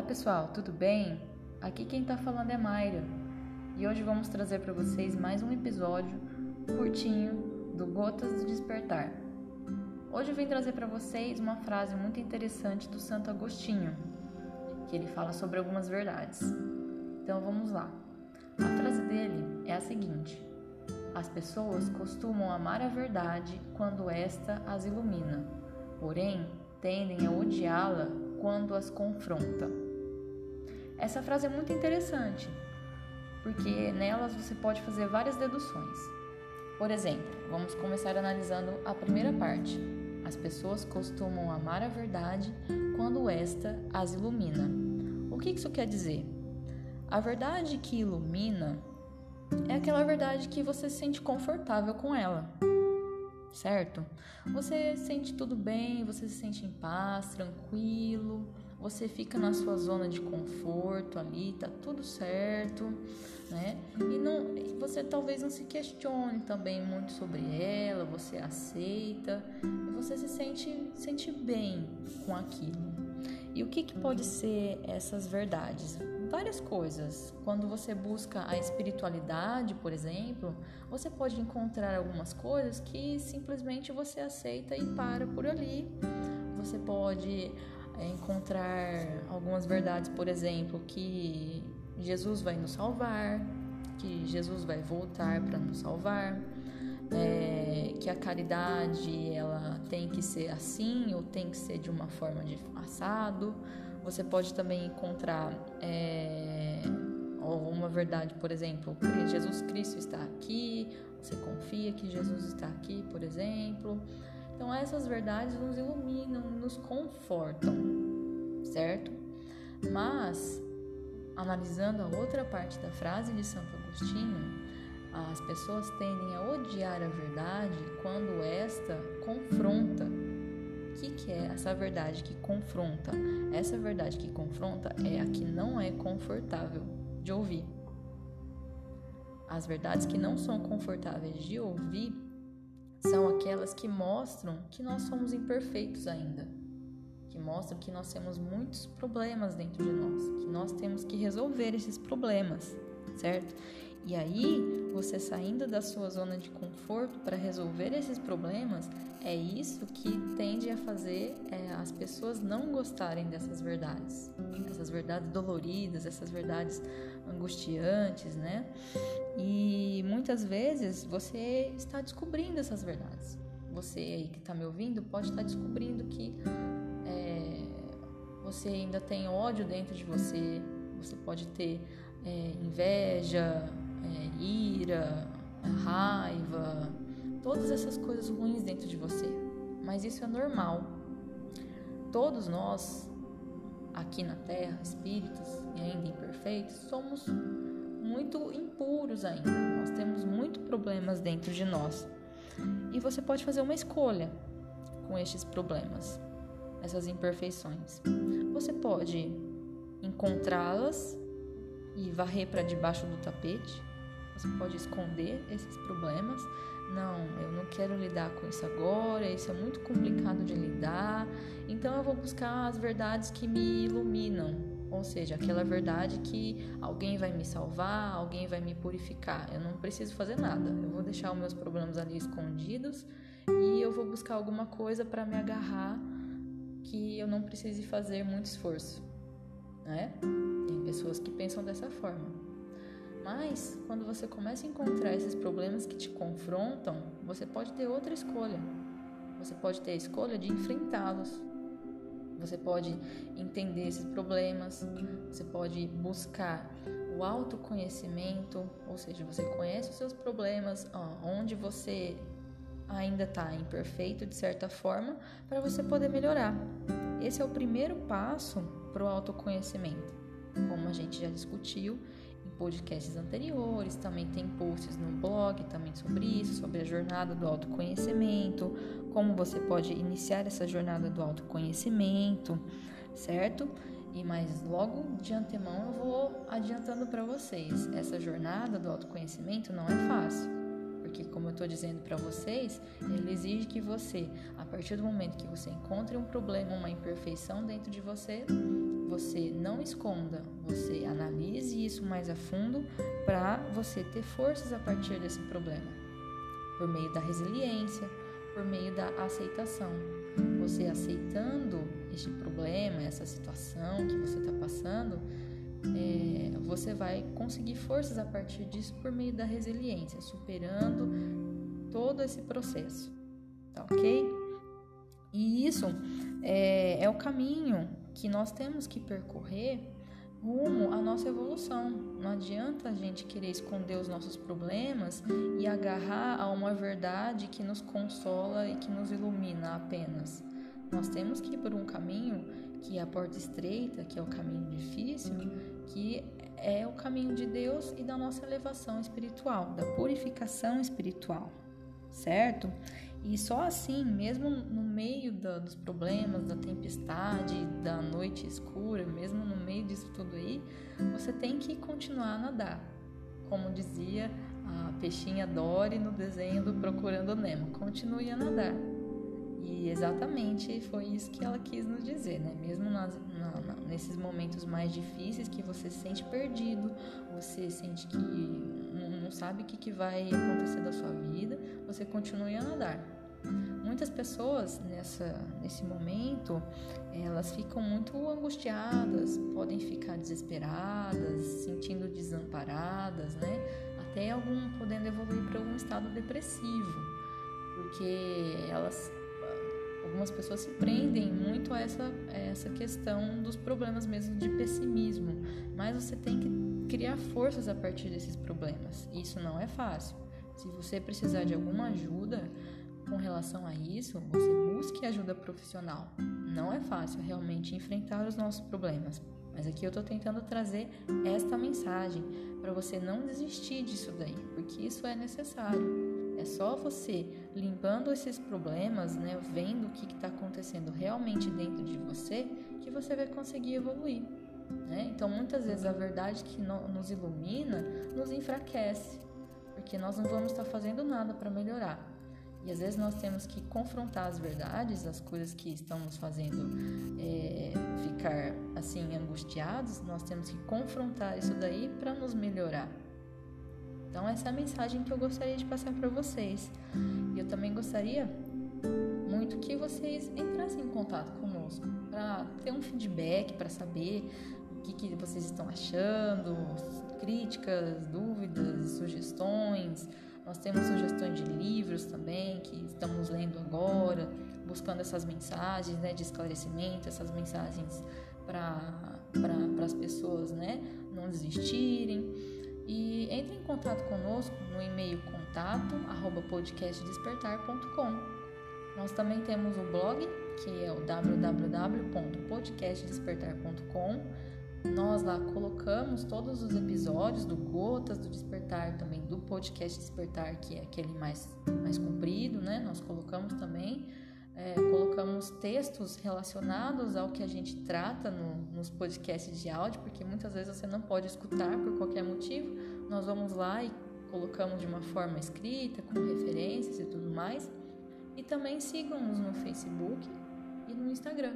Olá pessoal, tudo bem? Aqui quem tá falando é Mayra e hoje vamos trazer para vocês mais um episódio curtinho do Gotas do Despertar. Hoje eu vim trazer para vocês uma frase muito interessante do Santo Agostinho, que ele fala sobre algumas verdades. Então vamos lá. A frase dele é a seguinte: As pessoas costumam amar a verdade quando esta as ilumina, porém tendem a odiá-la quando as confronta. Essa frase é muito interessante, porque nelas você pode fazer várias deduções. Por exemplo, vamos começar analisando a primeira parte. As pessoas costumam amar a verdade quando esta as ilumina. O que isso quer dizer? A verdade que ilumina é aquela verdade que você se sente confortável com ela certo? Você sente tudo bem, você se sente em paz, tranquilo, você fica na sua zona de conforto ali, tá tudo certo, né? E não, você talvez não se questione também muito sobre ela, você aceita, você se sente, sente bem com aquilo. E o que, que pode ser essas verdades? várias coisas. Quando você busca a espiritualidade, por exemplo, você pode encontrar algumas coisas que simplesmente você aceita e para por ali. Você pode é, encontrar algumas verdades, por exemplo, que Jesus vai nos salvar, que Jesus vai voltar para nos salvar, é, que a caridade ela tem que ser assim ou tem que ser de uma forma de assado. Você pode também encontrar é, uma verdade, por exemplo, que Jesus Cristo está aqui, você confia que Jesus está aqui, por exemplo. Então, essas verdades nos iluminam, nos confortam, certo? Mas, analisando a outra parte da frase de Santo Agostinho, as pessoas tendem a odiar a verdade quando esta confronta que, que é essa verdade que confronta? Essa verdade que confronta é a que não é confortável de ouvir. As verdades que não são confortáveis de ouvir são aquelas que mostram que nós somos imperfeitos ainda, que mostram que nós temos muitos problemas dentro de nós, que nós temos que resolver esses problemas, certo? E aí, você saindo da sua zona de conforto para resolver esses problemas, é isso que tende a fazer é, as pessoas não gostarem dessas verdades, essas verdades doloridas, essas verdades angustiantes, né? E muitas vezes você está descobrindo essas verdades. Você aí que está me ouvindo pode estar descobrindo que é, você ainda tem ódio dentro de você, você pode ter é, inveja, é, ira, raiva, todas essas coisas ruins dentro de você. Mas isso é normal. Todos nós, aqui na Terra, espíritos e ainda imperfeitos, somos muito impuros ainda. Nós temos muitos problemas dentro de nós. E você pode fazer uma escolha com estes problemas, essas imperfeições. Você pode encontrá-las e varrer para debaixo do tapete, você pode esconder esses problemas. Não, eu não quero lidar com isso agora, isso é muito complicado de lidar. Então eu vou buscar as verdades que me iluminam, ou seja, aquela verdade que alguém vai me salvar, alguém vai me purificar. Eu não preciso fazer nada. Eu vou deixar os meus problemas ali escondidos e eu vou buscar alguma coisa para me agarrar que eu não precise fazer muito esforço, né? Tem pessoas que pensam dessa forma. Mas, quando você começa a encontrar esses problemas que te confrontam, você pode ter outra escolha. Você pode ter a escolha de enfrentá-los. Você pode entender esses problemas, você pode buscar o autoconhecimento, ou seja, você conhece os seus problemas, onde você ainda está imperfeito de certa forma, para você poder melhorar. Esse é o primeiro passo para o autoconhecimento, como a gente já discutiu podcasts anteriores, também tem posts no blog também sobre isso, sobre a jornada do autoconhecimento, como você pode iniciar essa jornada do autoconhecimento, certo? E mais logo de antemão eu vou adiantando para vocês, essa jornada do autoconhecimento não é fácil. Porque, como eu estou dizendo para vocês, ele exige que você, a partir do momento que você encontre um problema, uma imperfeição dentro de você, você não esconda, você analise isso mais a fundo para você ter forças a partir desse problema, por meio da resiliência, por meio da aceitação. Você aceitando este problema, essa situação que você está passando, é, você vai conseguir forças a partir disso por meio da resiliência, superando todo esse processo, tá ok? E isso é, é o caminho que nós temos que percorrer rumo à nossa evolução. Não adianta a gente querer esconder os nossos problemas e agarrar a uma verdade que nos consola e que nos ilumina apenas. Nós temos que ir por um caminho que é a porta estreita, que é o caminho difícil, que é o caminho de Deus e da nossa elevação espiritual, da purificação espiritual, certo? E só assim, mesmo no meio da, dos problemas, da tempestade, da noite escura, mesmo no meio disso tudo aí, você tem que continuar a nadar. Como dizia a peixinha Dory no desenho do Procurando Nemo, continue a nadar. E exatamente foi isso que ela quis nos dizer, né? Mesmo nas, na, na, nesses momentos mais difíceis que você se sente perdido, você sente que não sabe o que, que vai acontecer da sua vida, você continue a nadar. Muitas pessoas nessa, nesse momento elas ficam muito angustiadas, podem ficar desesperadas, sentindo desamparadas, né? Até algum podendo evoluir para algum estado depressivo, porque elas algumas pessoas se prendem muito a essa, a essa questão dos problemas mesmo de pessimismo, mas você tem que criar forças a partir desses problemas. Isso não é fácil. Se você precisar de alguma ajuda com relação a isso, você busque ajuda profissional. Não é fácil realmente enfrentar os nossos problemas, mas aqui eu estou tentando trazer esta mensagem para você não desistir disso daí, porque isso é necessário. É só você limpando esses problemas, né, vendo o que está acontecendo realmente dentro de você, que você vai conseguir evoluir. Né? Então, muitas vezes a verdade que no, nos ilumina nos enfraquece, porque nós não vamos estar fazendo nada para melhorar. E às vezes nós temos que confrontar as verdades, as coisas que estão nos fazendo é, ficar assim angustiados, nós temos que confrontar isso daí para nos melhorar. Então essa é a mensagem que eu gostaria de passar para vocês. E eu também gostaria muito que vocês entrassem em contato conosco para ter um feedback, para saber o que, que vocês estão achando, críticas, dúvidas, sugestões. Nós temos sugestões de livros também que estamos lendo agora, buscando essas mensagens né, de esclarecimento, essas mensagens para pra, as pessoas né, não desistirem. E entre em contato conosco no e-mail contato arroba podcastdespertar.com. Nós também temos o blog, que é o www.podcastdespertar.com nós lá colocamos todos os episódios do Gotas do Despertar, também do podcast Despertar, que é aquele mais, mais comprido, né? Nós colocamos também, é, colocamos textos relacionados ao que a gente trata no, nos podcasts de áudio, porque muitas vezes você não pode escutar por qualquer motivo. Nós vamos lá e colocamos de uma forma escrita, com referências e tudo mais. E também sigam-nos no Facebook e no Instagram.